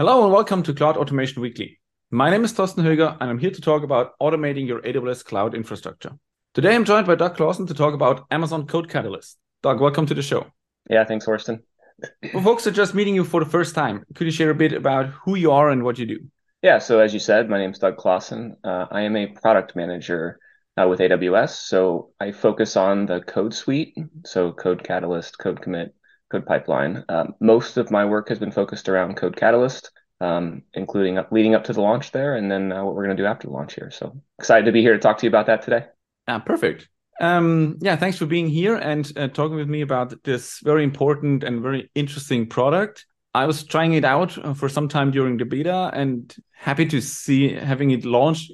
Hello and welcome to Cloud Automation Weekly. My name is Thorsten Höger and I'm here to talk about automating your AWS cloud infrastructure. Today I'm joined by Doug Clauson to talk about Amazon Code Catalyst. Doug, welcome to the show. Yeah, thanks, Thorsten. For folks that are just meeting you for the first time, could you share a bit about who you are and what you do? Yeah, so as you said, my name is Doug Clauson. Uh, I am a product manager uh, with AWS. So I focus on the code suite, so Code Catalyst, Code Commit, Code Pipeline. Um, most of my work has been focused around Code Catalyst, um, including up, leading up to the launch there, and then uh, what we're going to do after the launch here. So excited to be here to talk to you about that today. Ah, perfect. Um, yeah, thanks for being here and uh, talking with me about this very important and very interesting product. I was trying it out uh, for some time during the beta and happy to see having it launched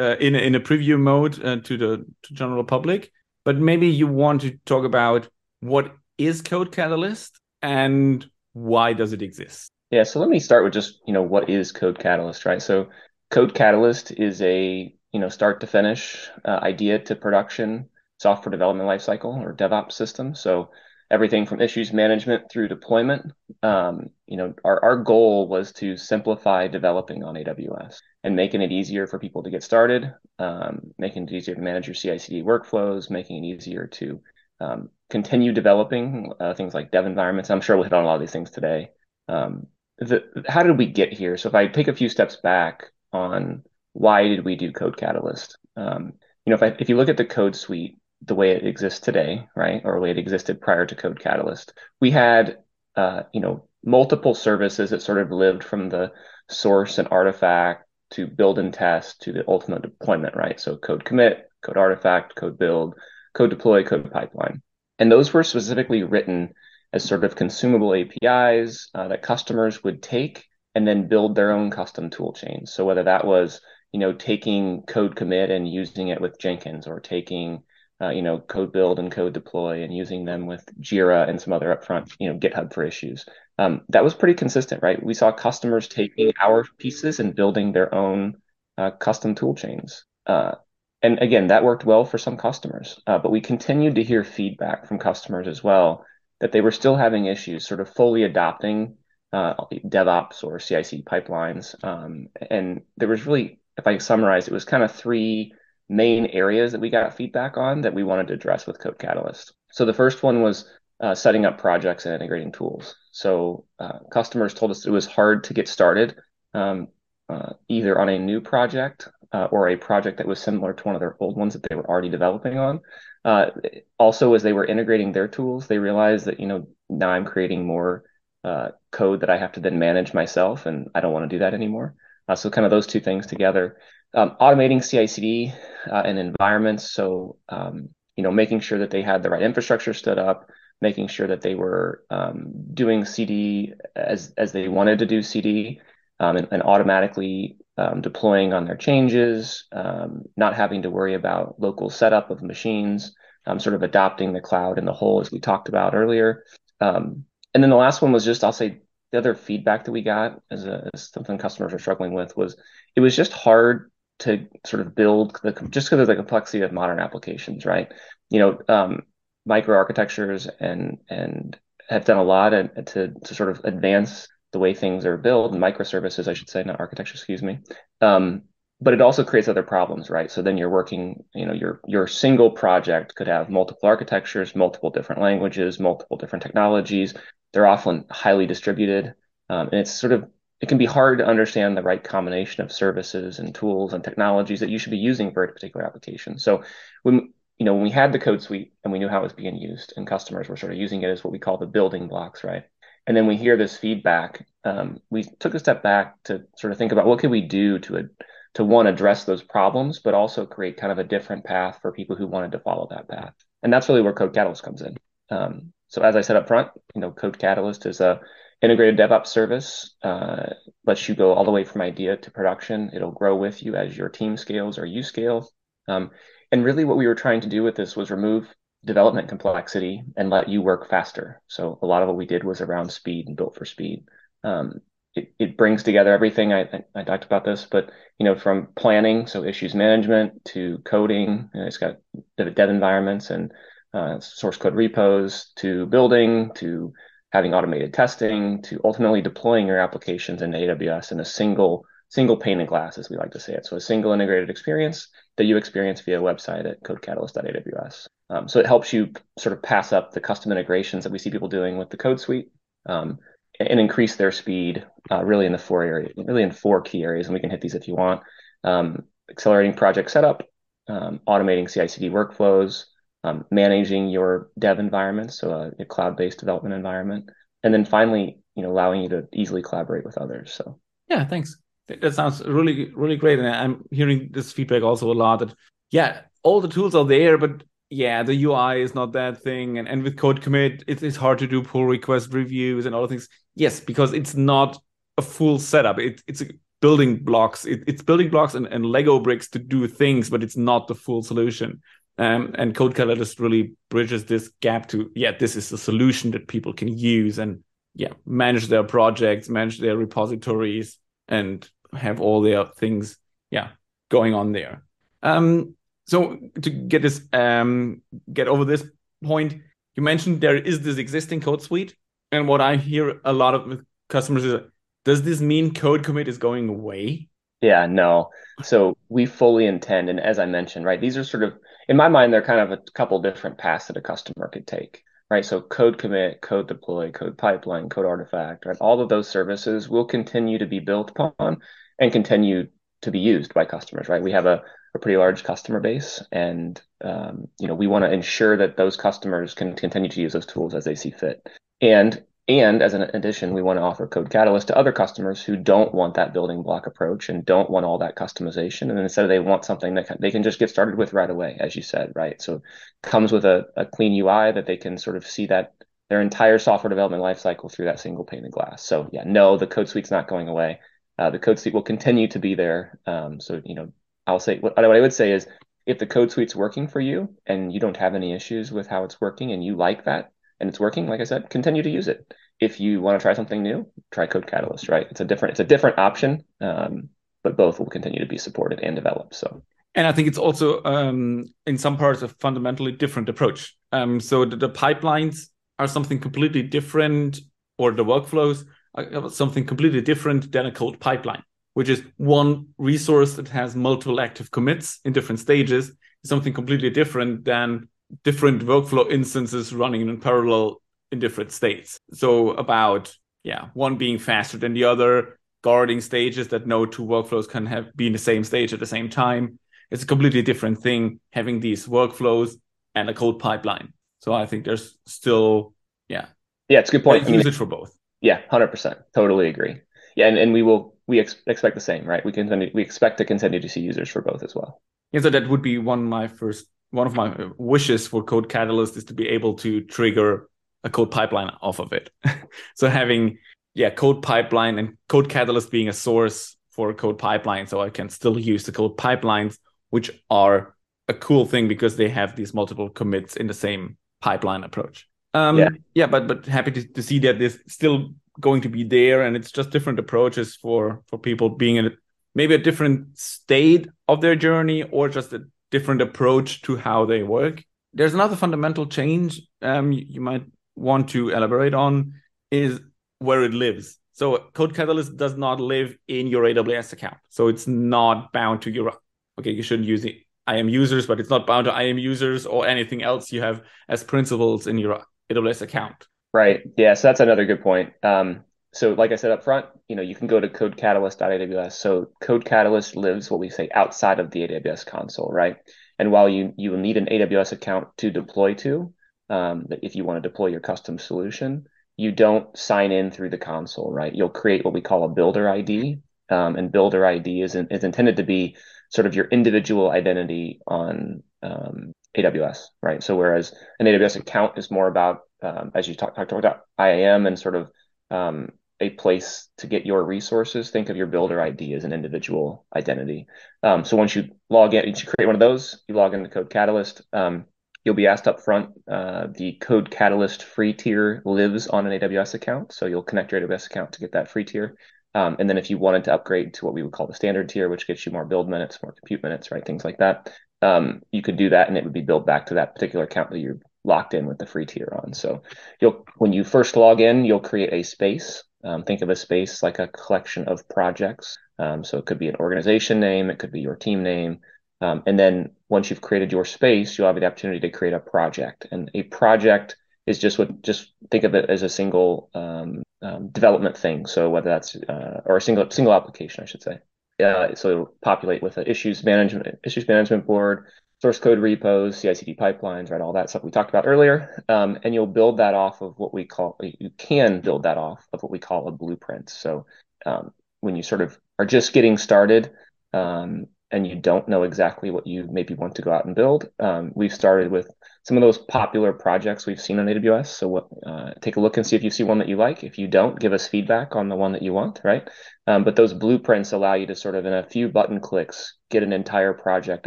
uh, in a, in a preview mode uh, to the to general public. But maybe you want to talk about what is Code Catalyst and why does it exist? Yeah, so let me start with just you know what is Code Catalyst, right? So Code Catalyst is a you know start to finish uh, idea to production software development lifecycle or DevOps system. So everything from issues management through deployment. Um, you know, our, our goal was to simplify developing on AWS and making it easier for people to get started, um, making it easier to manage your CI/CD workflows, making it easier to um, continue developing uh, things like dev environments. I'm sure we'll hit on a lot of these things today. Um, the, how did we get here? So if I take a few steps back on why did we do Code Catalyst? Um, you know, if I, if you look at the code suite, the way it exists today, right, or the way it existed prior to Code Catalyst, we had uh, you know multiple services that sort of lived from the source and artifact to build and test to the ultimate deployment, right? So code commit, code artifact, code build, code deploy, code pipeline. And those were specifically written as sort of consumable APIs uh, that customers would take and then build their own custom tool chains. So whether that was, you know, taking code commit and using it with Jenkins or taking, uh, you know, code build and code deploy and using them with Jira and some other upfront, you know, GitHub for issues. Um, that was pretty consistent, right? We saw customers taking our pieces and building their own uh, custom tool chains. Uh, and again, that worked well for some customers, uh, but we continued to hear feedback from customers as well that they were still having issues sort of fully adopting uh, DevOps or CI/CD pipelines. Um, and there was really, if I summarize, it was kind of three main areas that we got feedback on that we wanted to address with Code Catalyst. So the first one was uh, setting up projects and integrating tools. So uh, customers told us it was hard to get started, um, uh, either on a new project uh, or a project that was similar to one of their old ones that they were already developing on. Uh, also, as they were integrating their tools, they realized that you know now I'm creating more uh, code that I have to then manage myself, and I don't want to do that anymore. Uh, so, kind of those two things together, um, automating CI/CD uh, and environments. So, um, you know, making sure that they had the right infrastructure stood up, making sure that they were um, doing CD as as they wanted to do CD, um, and, and, automatically um, deploying on their changes, um, not having to worry about local setup of machines, um, sort of adopting the cloud in the whole, as we talked about earlier. Um, and then the last one was just, I'll say, the other feedback that we got as, a, as something customers are struggling with was it was just hard to sort of build the just because of the complexity of modern applications, right? You know, um, microarchitectures and and have done a lot to to sort of advance the way things are built, microservices, I should say, not architecture, excuse me. Um, but it also creates other problems, right? So then you're working, you know, your your single project could have multiple architectures, multiple different languages, multiple different technologies. They're often highly distributed, um, and it's sort of it can be hard to understand the right combination of services and tools and technologies that you should be using for a particular application. So when you know when we had the code suite and we knew how it was being used, and customers were sort of using it as what we call the building blocks, right? And then we hear this feedback, um, we took a step back to sort of think about what could we do to to one address those problems, but also create kind of a different path for people who wanted to follow that path. And that's really where Code Catalyst comes in. Um, so as I said up front, you know, Code Catalyst is a integrated DevOps service. Uh, lets you go all the way from idea to production. It'll grow with you as your team scales or you scale. Um, and really, what we were trying to do with this was remove development complexity and let you work faster. So a lot of what we did was around speed and built for speed. Um, it, it brings together everything. I, I talked about this, but you know, from planning, so issues management to coding, you know, it's got dev environments and uh, source code repos to building to having automated testing to ultimately deploying your applications in AWS in a single single pane of glass, as we like to say it. So a single integrated experience that you experience via website at codecatalyst.aws. Um, so it helps you sort of pass up the custom integrations that we see people doing with the code suite um, and increase their speed uh, really in the four areas, really in four key areas. And we can hit these if you want. Um, accelerating project setup, um, automating CI/CD workflows, um, managing your dev environment, so a, a cloud-based development environment, and then finally, you know, allowing you to easily collaborate with others. So yeah, thanks. That sounds really, really great. And I'm hearing this feedback also a lot that, yeah, all the tools are there, but yeah, the UI is not that thing. And, and with code commit, it, it's hard to do pull request reviews and all the things. Yes, because it's not a full setup. It, it's building blocks. It, it's building blocks and, and Lego bricks to do things, but it's not the full solution. Um, and Code Catalyst really bridges this gap to, yeah, this is a solution that people can use and, yeah, manage their projects, manage their repositories, and have all their things, yeah, going on there. Um, so to get this, um, get over this point, you mentioned there is this existing code suite, and what I hear a lot of customers is, does this mean code commit is going away? Yeah, no. So we fully intend, and as I mentioned, right, these are sort of, in my mind, they're kind of a couple different paths that a customer could take, right? So code commit, code deploy, code pipeline, code artifact, right? All of those services will continue to be built upon and continue to be used by customers, right? We have a, a pretty large customer base, and um, you know we want to ensure that those customers can continue to use those tools as they see fit. And and as an addition, we want to offer Code Catalyst to other customers who don't want that building block approach and don't want all that customization. And instead, they want something that they can just get started with right away, as you said, right? So comes with a, a clean UI that they can sort of see that their entire software development lifecycle through that single pane of glass. So yeah, no, the code suite's not going away. Uh, the code suite will continue to be there. Um, so you know, I'll say what, what I would say is if the code suite's working for you and you don't have any issues with how it's working and you like that and it's working, like I said, continue to use it. If you want to try something new, try Code Catalyst. Right? It's a different it's a different option, um, but both will continue to be supported and developed. So. And I think it's also um, in some parts a fundamentally different approach. Um, so the, the, pipelines are something completely different, or the workflows are something completely different than a code pipeline, which is one resource that has multiple active commits in different stages. Is something completely different than different workflow instances running in parallel in different states. So about yeah, one being faster than the other, guarding stages that no two workflows can have be in the same stage at the same time. It's a completely different thing having these workflows and a code pipeline. So I think there's still yeah. Yeah, it's a good point. Use it for both. Yeah, hundred percent. Totally agree. Yeah, and, and we will we ex- expect the same, right? We can we expect to continue to see users for both as well. Yeah, so that would be one of my first one of my wishes for Code Catalyst is to be able to trigger a code pipeline off of it. so having yeah code pipeline and Code Catalyst being a source for a code pipeline, so I can still use the code pipelines, which are a cool thing because they have these multiple commits in the same pipeline approach. Um, yeah. yeah, but but happy to, to see that this still going to be there, and it's just different approaches for for people being in a, maybe a different state of their journey or just a different approach to how they work. There's another fundamental change um, you, you might want to elaborate on is where it lives. So Code Catalyst does not live in your AWS account. So it's not bound to your okay, you shouldn't use the IAM users, but it's not bound to IAM users or anything else you have as principals in your AWS account. Right. Yeah. So that's another good point. Um, so like I said up front, you know, you can go to codecatalyst.aws. So Code Catalyst lives what we say outside of the AWS console, right? And while you you will need an AWS account to deploy to, um, if you want to deploy your custom solution, you don't sign in through the console, right? You'll create what we call a builder ID, um, and builder ID is in, is intended to be sort of your individual identity on um, AWS, right? So whereas an AWS account is more about, um, as you talked talk about IAM and sort of um, a place to get your resources, think of your builder ID as an individual identity. Um, so once you log in, you create one of those, you log into Code Catalyst. Um, you'll be asked up front. Uh, the Code Catalyst free tier lives on an AWS account, so you'll connect your AWS account to get that free tier. Um, and then if you wanted to upgrade to what we would call the standard tier, which gets you more build minutes, more compute minutes, right, things like that, um, you could do that, and it would be billed back to that particular account that you locked in with the free tier on. So you'll when you first log in, you'll create a space. Um, think of a space like a collection of projects. Um, so it could be an organization name, it could be your team name, um, and then once you've created your space, you'll have the opportunity to create a project. And a project is just what just think of it as a single um, um, development thing. So whether that's uh, or a single single application, I should say. Uh, so it'll populate with an issues management issues management board, source code repos, CI/CD pipelines, right? All that stuff we talked about earlier, um, and you'll build that off of what we call you can build that off of what we call a blueprint. So um, when you sort of are just getting started, um, and you don't know exactly what you maybe want to go out and build, um, we've started with some of those popular projects we've seen on AWS. So what, uh, take a look and see if you see one that you like. If you don't, give us feedback on the one that you want, right? Um, but those blueprints allow you to sort of in a few button clicks get an entire project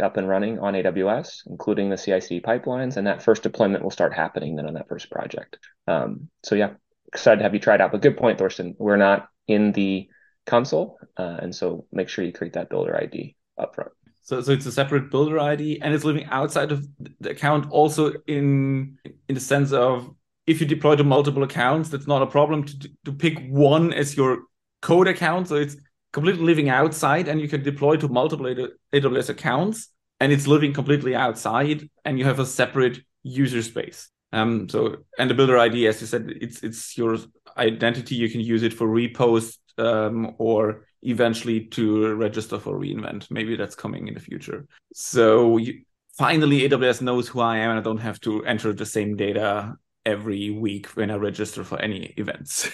up and running on AWS, including the CI/CD pipelines, and that first deployment will start happening then on that first project. Um, so yeah, excited to have you try it out. But good point, Thorsten. We're not in the console, uh, and so make sure you create that builder ID upfront. So, so it's a separate builder ID, and it's living outside of the account. Also, in in the sense of if you deploy to multiple accounts, that's not a problem to to pick one as your code account. So it's completely living outside, and you can deploy to multiple AWS accounts, and it's living completely outside, and you have a separate user space. Um, so and the builder ID, as you said, it's it's your identity. You can use it for re:Post um, or eventually to register for reInvent. Maybe that's coming in the future. So you, finally, AWS knows who I am, and I don't have to enter the same data every week when I register for any events.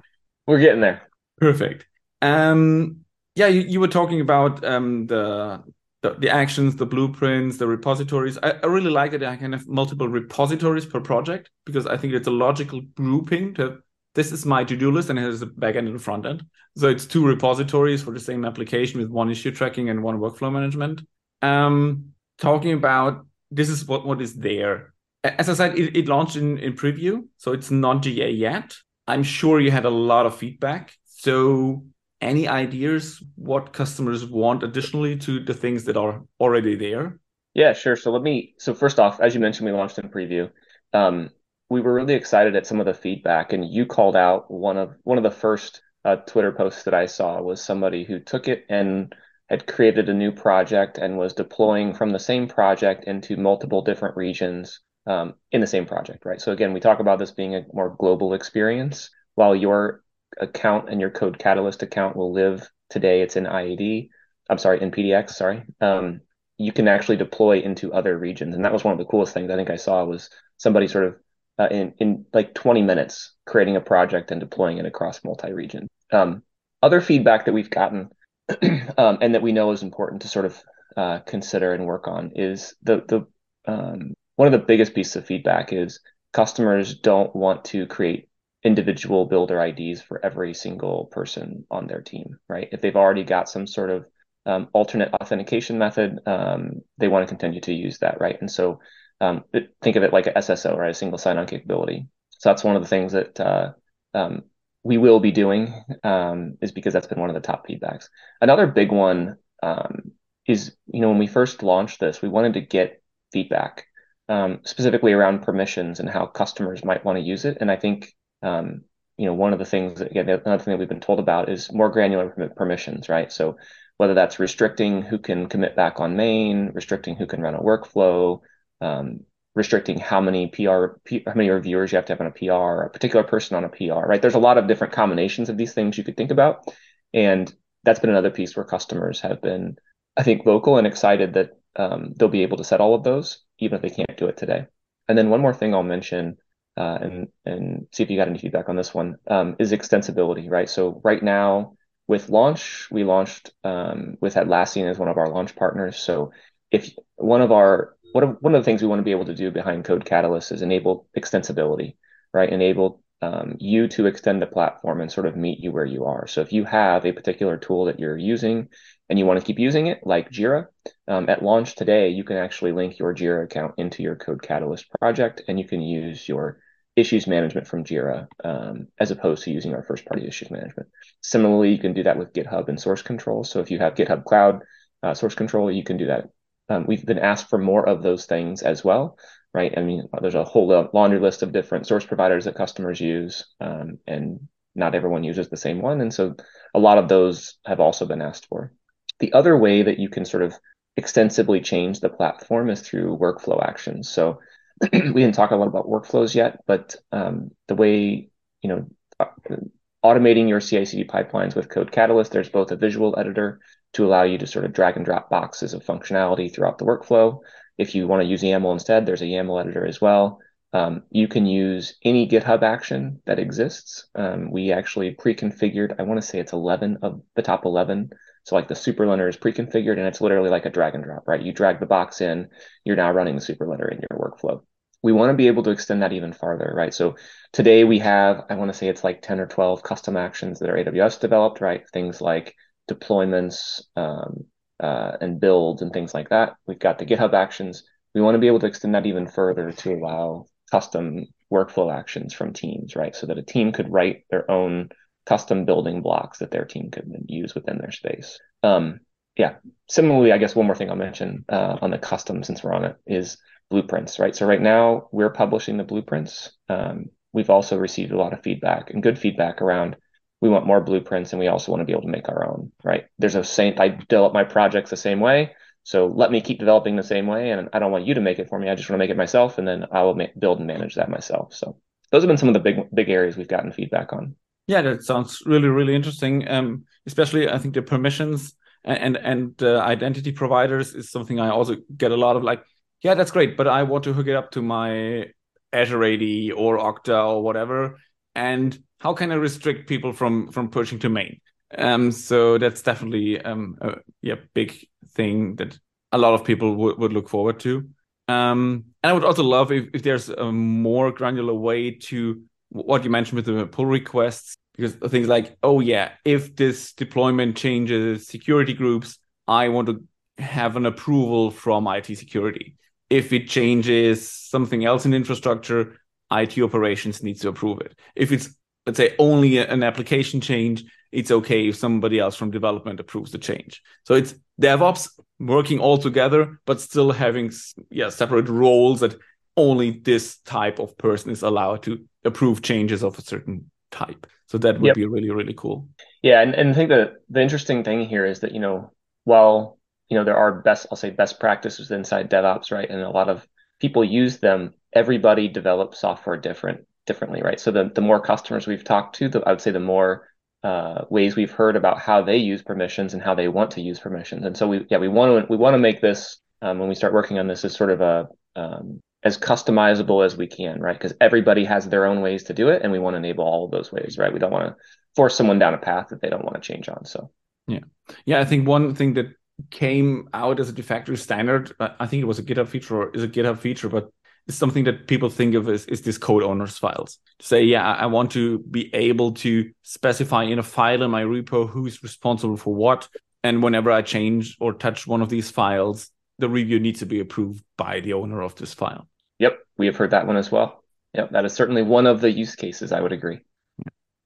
We're getting there. Perfect. Um, yeah, you, you were talking about um, the, the, the actions, the blueprints, the repositories. I, I really like that I can have multiple repositories per project because I think it's a logical grouping to this is my to-do list and it has a backend and a front end. So it's two repositories for the same application with one issue tracking and one workflow management. Um, talking about this is what, what is there. As I said, it, it launched in, in preview, so it's not GA yet. I'm sure you had a lot of feedback. So any ideas what customers want additionally to the things that are already there? Yeah, sure. So let me. So first off, as you mentioned, we launched in preview. Um, we were really excited at some of the feedback, and you called out one of one of the first uh, Twitter posts that I saw was somebody who took it and had created a new project and was deploying from the same project into multiple different regions um, in the same project, right? So again, we talk about this being a more global experience. While your account and your Code Catalyst account will live today, it's in IAD. I'm sorry, in PDX. Sorry. Um, you can actually deploy into other regions, and that was one of the coolest things I think I saw was somebody sort of uh, in in like 20 minutes creating a project and deploying it across multi-region. Um, other feedback that we've gotten um, and that we know is important to sort of uh, consider and work on is the the um, one of the biggest pieces of feedback is customers don't want to create individual builder IDs for every single person on their team, right? If they've already got some sort of um, alternate authentication method, um, they want to continue to use that, right? And so um, think of it like a SSO, right? A single sign-on capability. So that's one of the things that uh, um, we will be doing um, is because that's been one of the top feedbacks. Another big one um, is, you know, when we first launched this, we wanted to get feedback um, specifically around permissions and how customers might want to use it. And I think, um, you know, one of the things that, again, another thing that we've been told about is more granular permissions, right? So whether that's restricting who can commit back on main, restricting who can run a workflow, um, restricting how many PR, P, how many reviewers you have to have on a PR, a particular person on a PR, right? There's a lot of different combinations of these things you could think about. And that's been another piece where customers have been, I think, vocal and excited that um, they'll be able to set all of those, even if they can't do it today. And then one more thing I'll mention, uh, and and see if you got any feedback on this one, um, is extensibility, right? So right now with launch, we launched um, with Atlassian as one of our launch partners. So if one of our one of the things we want to be able to do behind Code Catalyst is enable extensibility, right? Enable um, you to extend the platform and sort of meet you where you are. So if you have a particular tool that you're using and you want to keep using it, like Jira, um, at launch today, you can actually link your Jira account into your Code Catalyst project, and you can use your issues management from Jira um, as opposed to using our first party issues management. Similarly, you can do that with GitHub and source control. So if you have GitHub Cloud uh, source control, you can do that um, we've been asked for more of those things as well. right? I mean, there's a whole laundry list of different source providers that customers use, um, and not everyone uses the same one. And so a lot of those have also been asked for. The other way that you can sort of extensively change the platform is through workflow actions. So we didn't talk a lot about workflows yet, but um, the way, you know, uh, automating your CI/CD pipelines with Code Catalyst, there's both a visual editor to allow you to sort of drag and drop boxes of functionality throughout the workflow. If you want to use YAML instead, there's a YAML editor as well. Um, you can use any GitHub action that exists. Um, we actually pre-configured, I want to say it's 11 of the top 11. So like the superlinter is pre-configured and it's literally like a drag and drop, right? You drag the box in, you're now running the superlinter in your workflow. We want to be able to extend that even farther, right? So today we have, I want to say it's like 10 or 12 custom actions that are AWS developed, right? Things like deployments um, uh, and builds and things like that. We've got the GitHub actions. We want to be able to extend that even further to allow custom workflow actions from teams, right? So that a team could write their own custom building blocks that their team could use within their space. Um, yeah. Similarly, I guess one more thing I'll mention uh, on the custom, since we're on it, is blueprints, right? So right now we're publishing the blueprints. Um, we've also received a lot of feedback and good feedback around we want more blueprints and we also want to be able to make our own, right? There's a same, I develop my projects the same way. So let me keep developing the same way. And I don't want you to make it for me. I just want to make it myself. And then I will ma- build and manage that myself. So those have been some of the big, big areas we've gotten feedback on. Yeah, that sounds really, really interesting. Um, especially I think the permissions and, and, uh, identity providers is something I also get a lot of like, yeah, that's great, but I want to hook it up to my Azure AD or Okta or whatever. And how can I restrict people from from pushing to main? Um, so that's definitely um, a yeah big thing that a lot of people would, would look forward to. Um, and I would also love if, if there's a more granular way to what you mentioned with the pull requests, because things like, oh yeah, if this deployment changes security groups, I want to have an approval from IT security. If it changes something else in infrastructure, IT operations needs to approve it. If it's let's say only an application change, it's okay if somebody else from development approves the change. So it's DevOps working all together, but still having yeah separate roles that only this type of person is allowed to approve changes of a certain type. So that would yep. be really really cool. Yeah, and, and I think that the interesting thing here is that you know while you know there are best I'll say best practices inside DevOps, right, and a lot of people use them. Everybody develops software different differently, right? So the, the more customers we've talked to, the, I would say the more uh, ways we've heard about how they use permissions and how they want to use permissions. And so we, yeah, we want to, we want to make this, um, when we start working on this as sort of a, um, as customizable as we can, right? Because everybody has their own ways to do it, and we want to enable all of those ways, right? We don't want to force someone down a path that they don't want to change on. So, yeah, yeah. I think one thing that came out as a de facto standard, I think it was a GitHub feature or is a GitHub feature, but it's something that people think of as is this code owners files. Say, yeah, I want to be able to specify in a file in my repo who's responsible for what. And whenever I change or touch one of these files, the review needs to be approved by the owner of this file. Yep, we have heard that one as well. Yep, that is certainly one of the use cases. I would agree.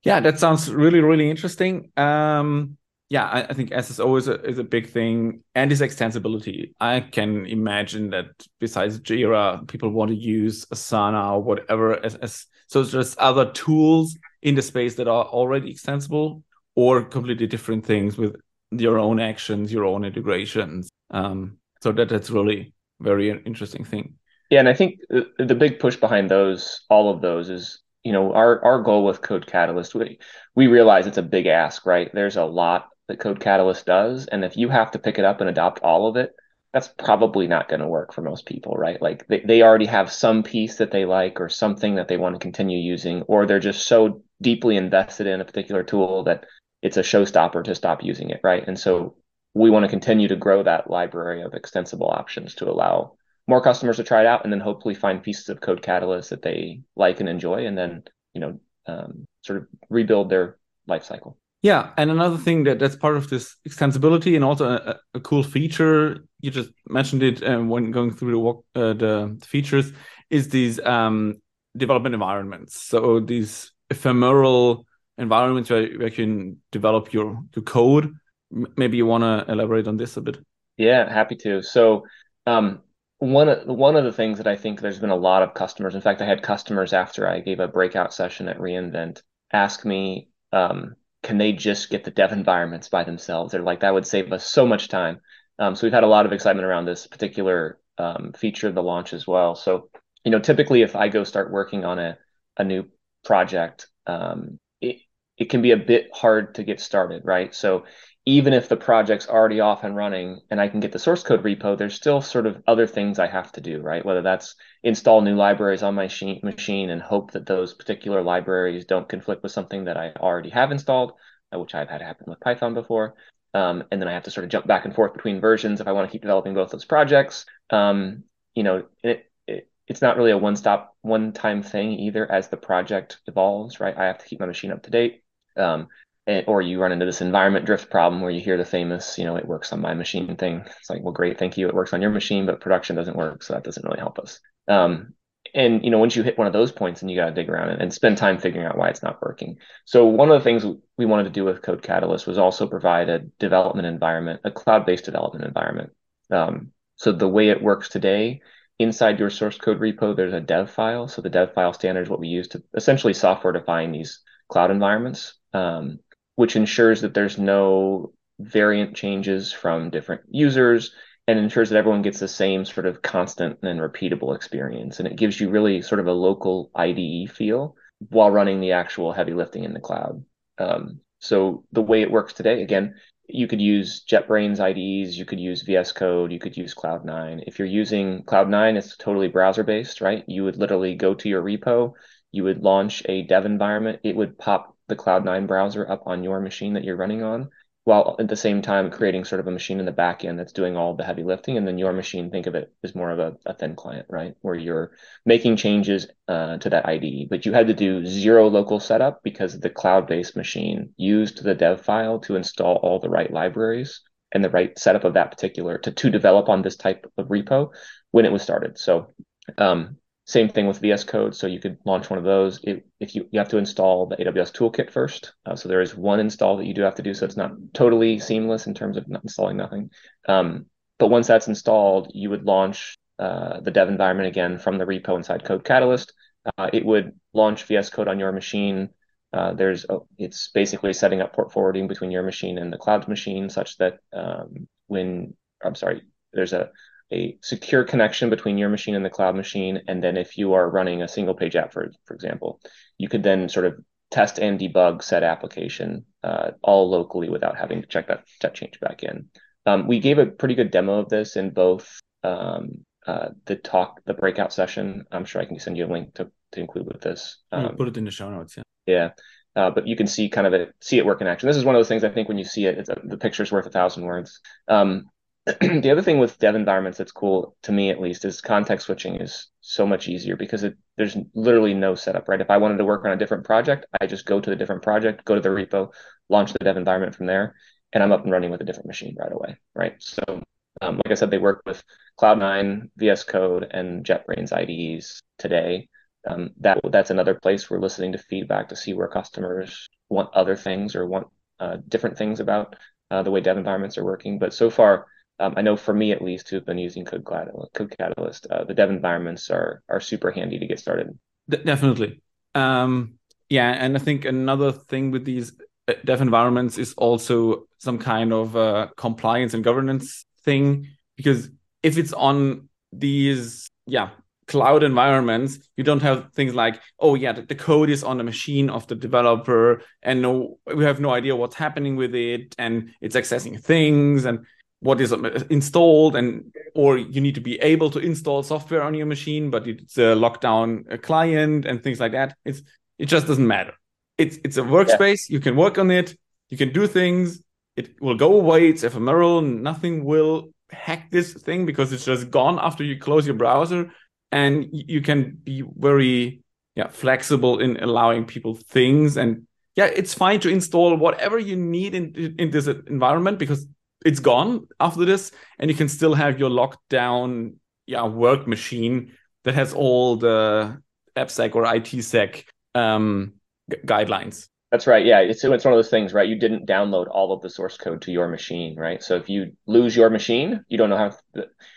Yeah, that sounds really, really interesting. Um, yeah, I, I, think SSO is a is a big thing, and its extensibility. I can imagine that besides Jira, people want to use Asana or whatever as, as so there's other tools in the space that are already extensible or completely different things with your own actions, your own integrations. Um, so that that's really very interesting thing. Yeah, and I think the big push behind those, all of those, is you know our our goal with Code Catalyst. We we realize it's a big ask, right? There's a lot that Code Catalyst does. And if you have to pick it up and adopt all of it, that's probably not going to work for most people, right? Like they, they already have some piece that they like or something that they want to continue using, or they're just so deeply invested in a particular tool that it's a showstopper to stop using it, right? And so we want to continue to grow that library of extensible options to allow more customers to try it out and then hopefully find pieces of code catalyst that they like and enjoy and then, you know, um, sort of rebuild their life cycle. Yeah, and another thing that that's part of this extensibility and also a, a cool feature you just mentioned it um, when going through the walk, uh, the features is these um, development environments. So these ephemeral environments where, where you can develop your your code. Maybe you want to elaborate on this a bit. Yeah, happy to. So um, one of one of the things that I think there's been a lot of customers. In fact, I had customers after I gave a breakout session at reInvent ask me, um, can they just get the dev environments by themselves? They're like, that would save us so much time. Um, so we've had a lot of excitement around this particular um, feature of the launch as well. So, you know, typically if I go start working on a, a new project, um, it, it can be a bit hard to get started, right? So even if the project's already off and running and I can get the source code repo, there's still sort of other things I have to do, right? Whether that's install new libraries on my machine and hope that those particular libraries don't conflict with something that I already have installed, uh, which I've had happen with Python before. Um, and then I have to sort of jump back and forth between versions if I want to keep developing both those projects. Um, you know, it, it, it's not really a one-stop, one-time thing either as the project evolves, right? I have to keep my machine up to date. Um, or you run into this environment drift problem where you hear the famous, you know, it works on my machine thing. It's like, well, great, thank you. It works on your machine, but production doesn't work, so that doesn't really help us. Um, and you know, once you hit one of those points, and you got to dig around and, spend time figuring out why it's not working. So one of the things we wanted to do with Code Catalyst was also provide a development environment, a cloud-based development environment. Um, so the way it works today, inside your source code repo, there's a dev file. So the dev file standard is what we use to essentially software define these cloud environments. Um, which ensures that there's no variant changes from different users and ensures that everyone gets the same sort of constant and repeatable experience. And it gives you really sort of a local IDE feel while running the actual heavy lifting in the cloud. Um, so the way it works today, again, you could use JetBrains IDEs, you could use VS Code, you could use Cloud9. If you're using Cloud9, it's totally browser based, right? You would literally go to your repo, you would launch a dev environment, it would pop the Cloud9 browser up on your machine that you're running on, while at the same time creating sort of a machine in the back end that's doing all the heavy lifting. And then your machine, think of it as more of a, a thin client, right? Where you're making changes uh, to that IDE. But you had to do zero local setup because the cloud based machine used the dev file to install all the right libraries and the right setup of that particular to, to develop on this type of repo when it was started. So um, same thing with VS Code. So you could launch one of those. It, if you, you have to install the AWS toolkit first. Uh, so there is one install that you do have to do. So it's not totally seamless in terms of not installing nothing. Um, but once that's installed, you would launch uh, the dev environment again from the repo inside Code Catalyst. Uh, it would launch VS Code on your machine. Uh, there's a, it's basically setting up port forwarding between your machine and the cloud machine, such that um, when I'm sorry, there's a a secure connection between your machine and the cloud machine. And then if you are running a single page app, for, for example, you could then sort of test and debug said application uh, all locally without having to check that, that change back in. Um, we gave a pretty good demo of this in both um, uh, the talk, the breakout session. I'm sure I can send you a link to, to include with this. Um, put it in the show notes. Yeah. Yeah. Uh, but you can see kind of it, see it work in action. This is one of those things I think when you see it, a, the picture's worth a thousand words. Um, the other thing with dev environments that's cool to me at least is context switching is so much easier because it, there's literally no setup right? If i wanted to work on a different project i just go to the different project go to the repo launch the dev environment from there and i'm up and running with a different machine right away right? So um, like i said they work with cloud9 vs code and jetbrains ides today. Um, that that's another place we're listening to feedback to see where customers want other things or want uh, different things about uh, the way dev environments are working. But so far um, I know for me at least, who've been using Code Catalyst, Code Catalyst uh, the dev environments are are super handy to get started. Definitely, um, yeah. And I think another thing with these uh, dev environments is also some kind of uh, compliance and governance thing, because if it's on these, yeah, cloud environments, you don't have things like, oh yeah, the, code is on the machine of the developer, and no, we have no idea what's happening with it, and it's accessing things, and what is installed and or you need to be able to install software on your machine but it's a lockdown a client and things like that. It's it just doesn't matter. It's it's a workspace. Yeah. you can work on it. You can do things. It will go away. It's ephemeral. Nothing will hack this thing because it's just gone after you close your browser. And you can be very yeah flexible in allowing people things. And yeah it's fine to install whatever you need in in this environment because it's gone after this, and you can still have your locked down yeah work machine that has all the AppSec or ITSec um, guidelines. That's right. Yeah, it's it's one of those things, right? You didn't download all of the source code to your machine, right? So if you lose your machine, you don't know how.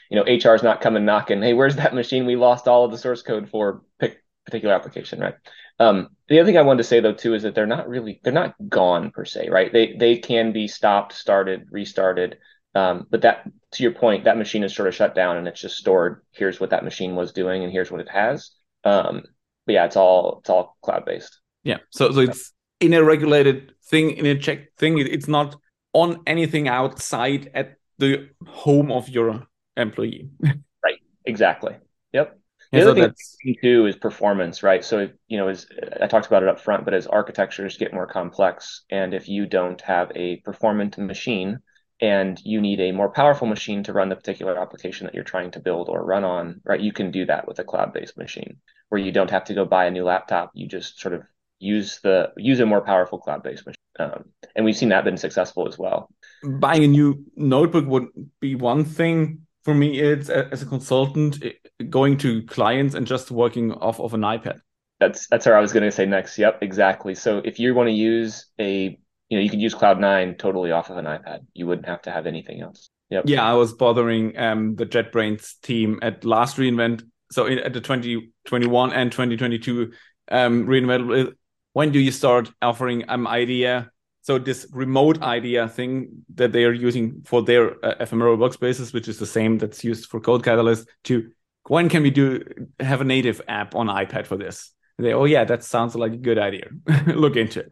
You know, HR is not coming knocking. Hey, where's that machine we lost all of the source code for? Pick particular application, right? Um, the other thing I wanted to say though too is that they're not really they're not gone per se, right? They they can be stopped, started, restarted. Um, but that to your point, that machine is sort of shut down and it's just stored. Here's what that machine was doing, and here's what it has. Um, but yeah, it's all it's all cloud based. Yeah. So so it's in a regulated thing, in a check thing. It's not on anything outside at the home of your employee. right. Exactly. Yep. The other so thing too is performance, right? So you know, as I talked about it up front, but as architectures get more complex, and if you don't have a performant machine, and you need a more powerful machine to run the particular application that you're trying to build or run on, right? You can do that with a cloud-based machine, where you don't have to go buy a new laptop. You just sort of use the use a more powerful cloud-based machine, um, and we've seen that been successful as well. Buying a new notebook would be one thing for me. It's as a consultant going to clients and just working off of an iPad. That's that's where I was going to say next. Yep, exactly. So if you want to use a, you know, you can use Cloud9 totally off of an iPad. You wouldn't have to have anything else. Yep. Yeah, I was bothering um, the JetBrains team at last reInvent. So in, at the 2021 and 2022 um, reInvent, when do you start offering um, IDEA so this remote IDEA thing that they are using for their uh, ephemeral workspaces, which is the same that's used for Code Catalyst, to when can we do have a native app on iPad for this? they, oh yeah, that sounds like a good idea. Look into it.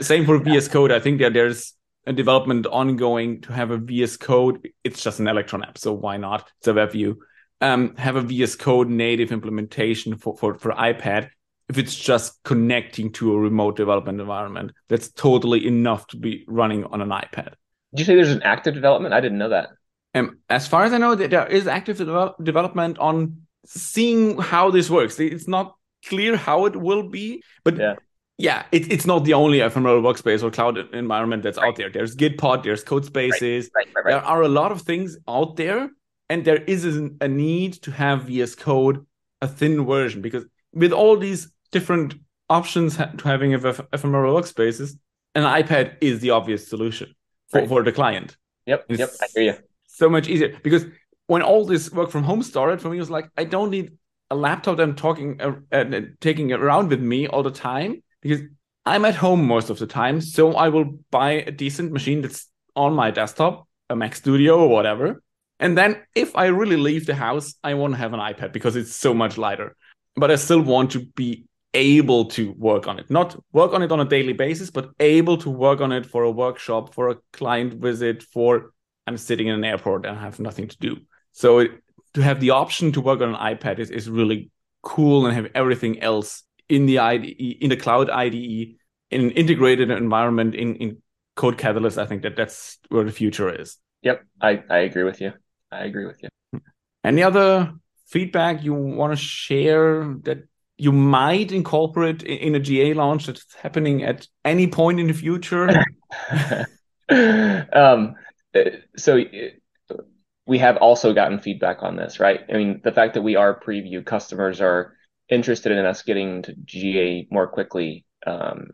same for VS Code. I think that there's a development ongoing to have a VS Code. It's just an Electron app, so why not? It's a web view. Um, have a VS Code native implementation for, for, for iPad if it's just connecting to a remote development environment, that's totally enough to be running on an iPad. Did you say there's an active development? I didn't know that. Um, as far as I know, there is active development on seeing how this works. It's not clear how it will be, but yeah, yeah it, it's not the only ephemeral workspace or cloud environment that's right. out there. There's Gitpod, there's Codespaces. Right, right, there are a lot of things out there, and there is a need to have VS Code a thin version because with all these different options to having ephemeral workspaces, an iPad is the obvious solution for, right. for the client. Yep, it's yep, I hear you. So much easier because when all this work from home started, for me, it was like I don't need a laptop that I'm talking uh, uh, taking around with me all the time because I'm at home most of the time. So I will buy a decent machine that's on my desktop, a Mac Studio or whatever. And then if I really leave the house, I want to have an iPad because it's so much lighter. But I still want to be able to work on it not work on it on a daily basis but able to work on it for a workshop for a client visit for i'm sitting in an airport and i have nothing to do so it, to have the option to work on an ipad is, is really cool and have everything else in the IDE, in the cloud IDE, in an integrated environment in, in Code Catalyst. I think that that's where the future is. Yep, I, I agree with you. I agree with you. Any other feedback you want to share that you might incorporate in a GA launch that's happening at any point in the future? um, so we have also gotten feedback on this, right? I mean, the fact that we are preview customers are interested in us getting to GA more quickly, um,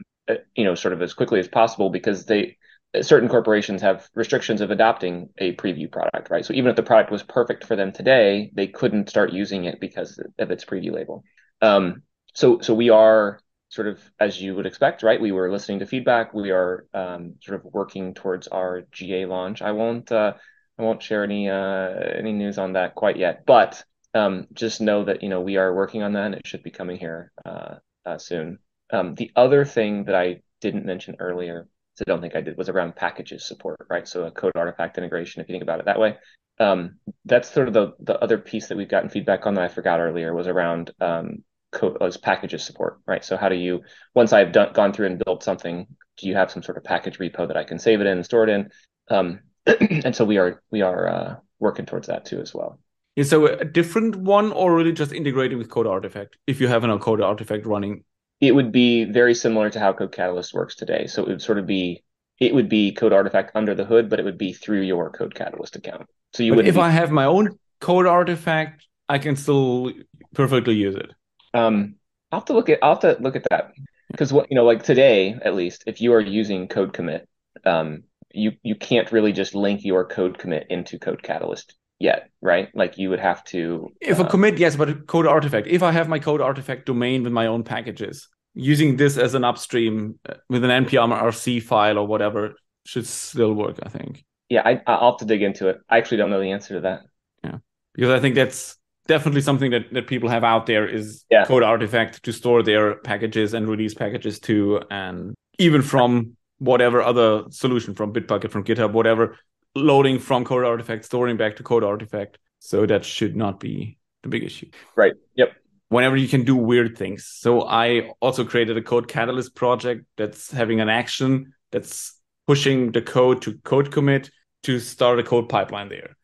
you know, sort of as quickly as possible because they certain corporations have restrictions of adopting a preview product, right? So even if the product was perfect for them today, they couldn't start using it because of its preview label. Um, so so we are sort of as you would expect, right? We were listening to feedback. We are um, sort of working towards our GA launch. I won't uh, I won't share any uh, any news on that quite yet, but um, just know that you know we are working on that. and It should be coming here uh, uh soon. Um, the other thing that I didn't mention earlier, so I don't think I did, was around packages support, right? So a code artifact integration, if you think about it that way. Um, that's sort of the the other piece that we've gotten feedback on that I forgot earlier was around um, code as packages support, right? So how do you once I've done gone through and built something, do you have some sort of package repo that I can save it in and store it in? Um, and so we are we are uh, working towards that too as well. Is so a different one, or really just integrating with Code Artifact? If you have an Code Artifact running, it would be very similar to how Code Catalyst works today. So it would sort of be it would be Code Artifact under the hood, but it would be through your Code Catalyst account. So you would. If be... I have my own Code Artifact, I can still perfectly use it. Um, I'll have to look at I'll have to look at that. because what you know like today at least if you are using code commit um, you you can't really just link your code commit into code catalyst yet right? Like you would have to if a uh, commit yes but a code artifact. If i have my code artifact domain with my own packages using this as an upstream uh, with an npm rc file or whatever should still work i think. Yeah I, i'll have to dig into it. I actually don't know the answer to that. Yeah because i think that's definitely something that, that people have out there is Yeah. CodeArtifact to store their packages and release packages to and even from whatever other solution from bitbucket from github whatever loading from CodeArtifact storing back to CodeArtifact. So that should not be the big issue. Right. Yep. Whenever you can do weird things. So i also created a CodeCatalyst project that's having an action that's pushing the code to CodeCommit to start a CodePipeline there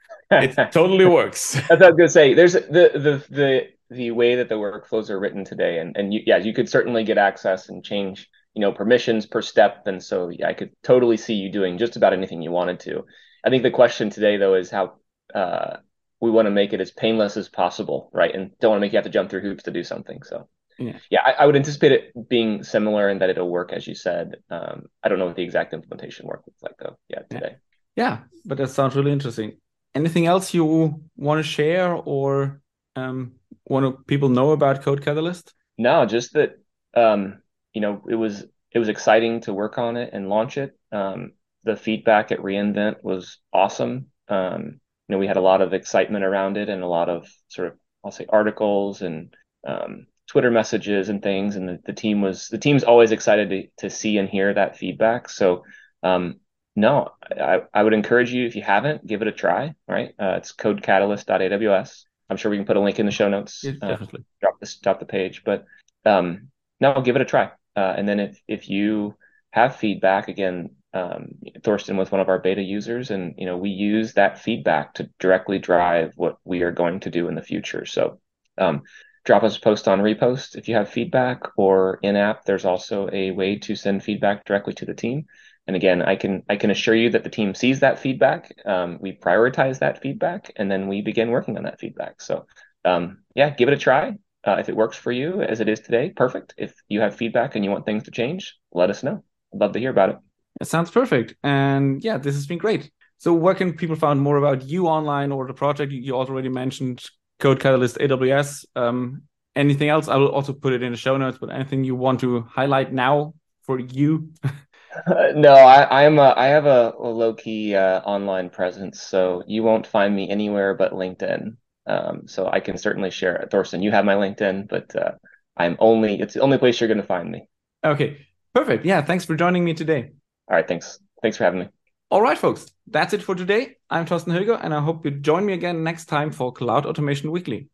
it totally works That's what I was gonna say. There's the the the the way that the workflows are written today, and and you, yeah, you could certainly get access and change, you know, permissions per step, and so yeah, I could totally see you doing just about anything you wanted to. I think the question today though is how uh, we want to make it as painless as possible, right? And don't want to make you have to jump through hoops to do something. So Yeah. yeah, I, I would anticipate it being similar and that it'll work as you said. Um, I don't know what the exact implementation work looks like though. Yeah, Yeah. today. Yeah, but that sounds really interesting. Anything else you want to share or um, want people know about CodeCatalyst? No, just that um, you know, it was it was exciting to work on it and launch it. Um, the feedback at re:Invent was awesome. Um, you know, we had a lot of excitement around it and a lot of sort of I'll say articles and um, Twitter messages and things. And the, the team was the team's always excited to to see and hear that feedback. So um, no, I, I would encourage you if you haven't, give it a try. Right, uh, it's codecatalyst.aws. I'm sure we can put a link in the show notes. Yeah, Uh, drop this drop the page but um no give it a try uh, and then if if you have feedback again um thorsten was one of our beta users and you know we use that feedback to directly drive what we are going to do in the future so um drop us a post on re:Post if you have feedback or in app there's also a way to send feedback directly to the team and again i can i can assure you that the team sees that feedback um, we prioritize that feedback and then we begin working on that feedback so um, yeah give it a try uh, if it works for you as it is today, perfect. If you have feedback and you want things to change, let us know. I'd love to hear about it. It sounds perfect. And yeah, this has been great. So where can people find more about you online or the project? You- already mentioned CodeCatalyst AWS. Um, anything else? I will also put it in the show notes, but anything you want to highlight now for you? Uh, no, I, I'm a, I have a, a low key uh, online presence, so you won't find me anywhere but LinkedIn. Um, so I can certainly share it. Thorsten, you have my LinkedIn, but uh, I'm only it's the only place you're going to find me. Okay, perfect. Yeah, thanks for joining me today. All right, thanks. Thanks for having me. All right, folks, that's it for today. I'm Thorsten Hilger, and I hope you join me again next time for Cloud Automation Weekly.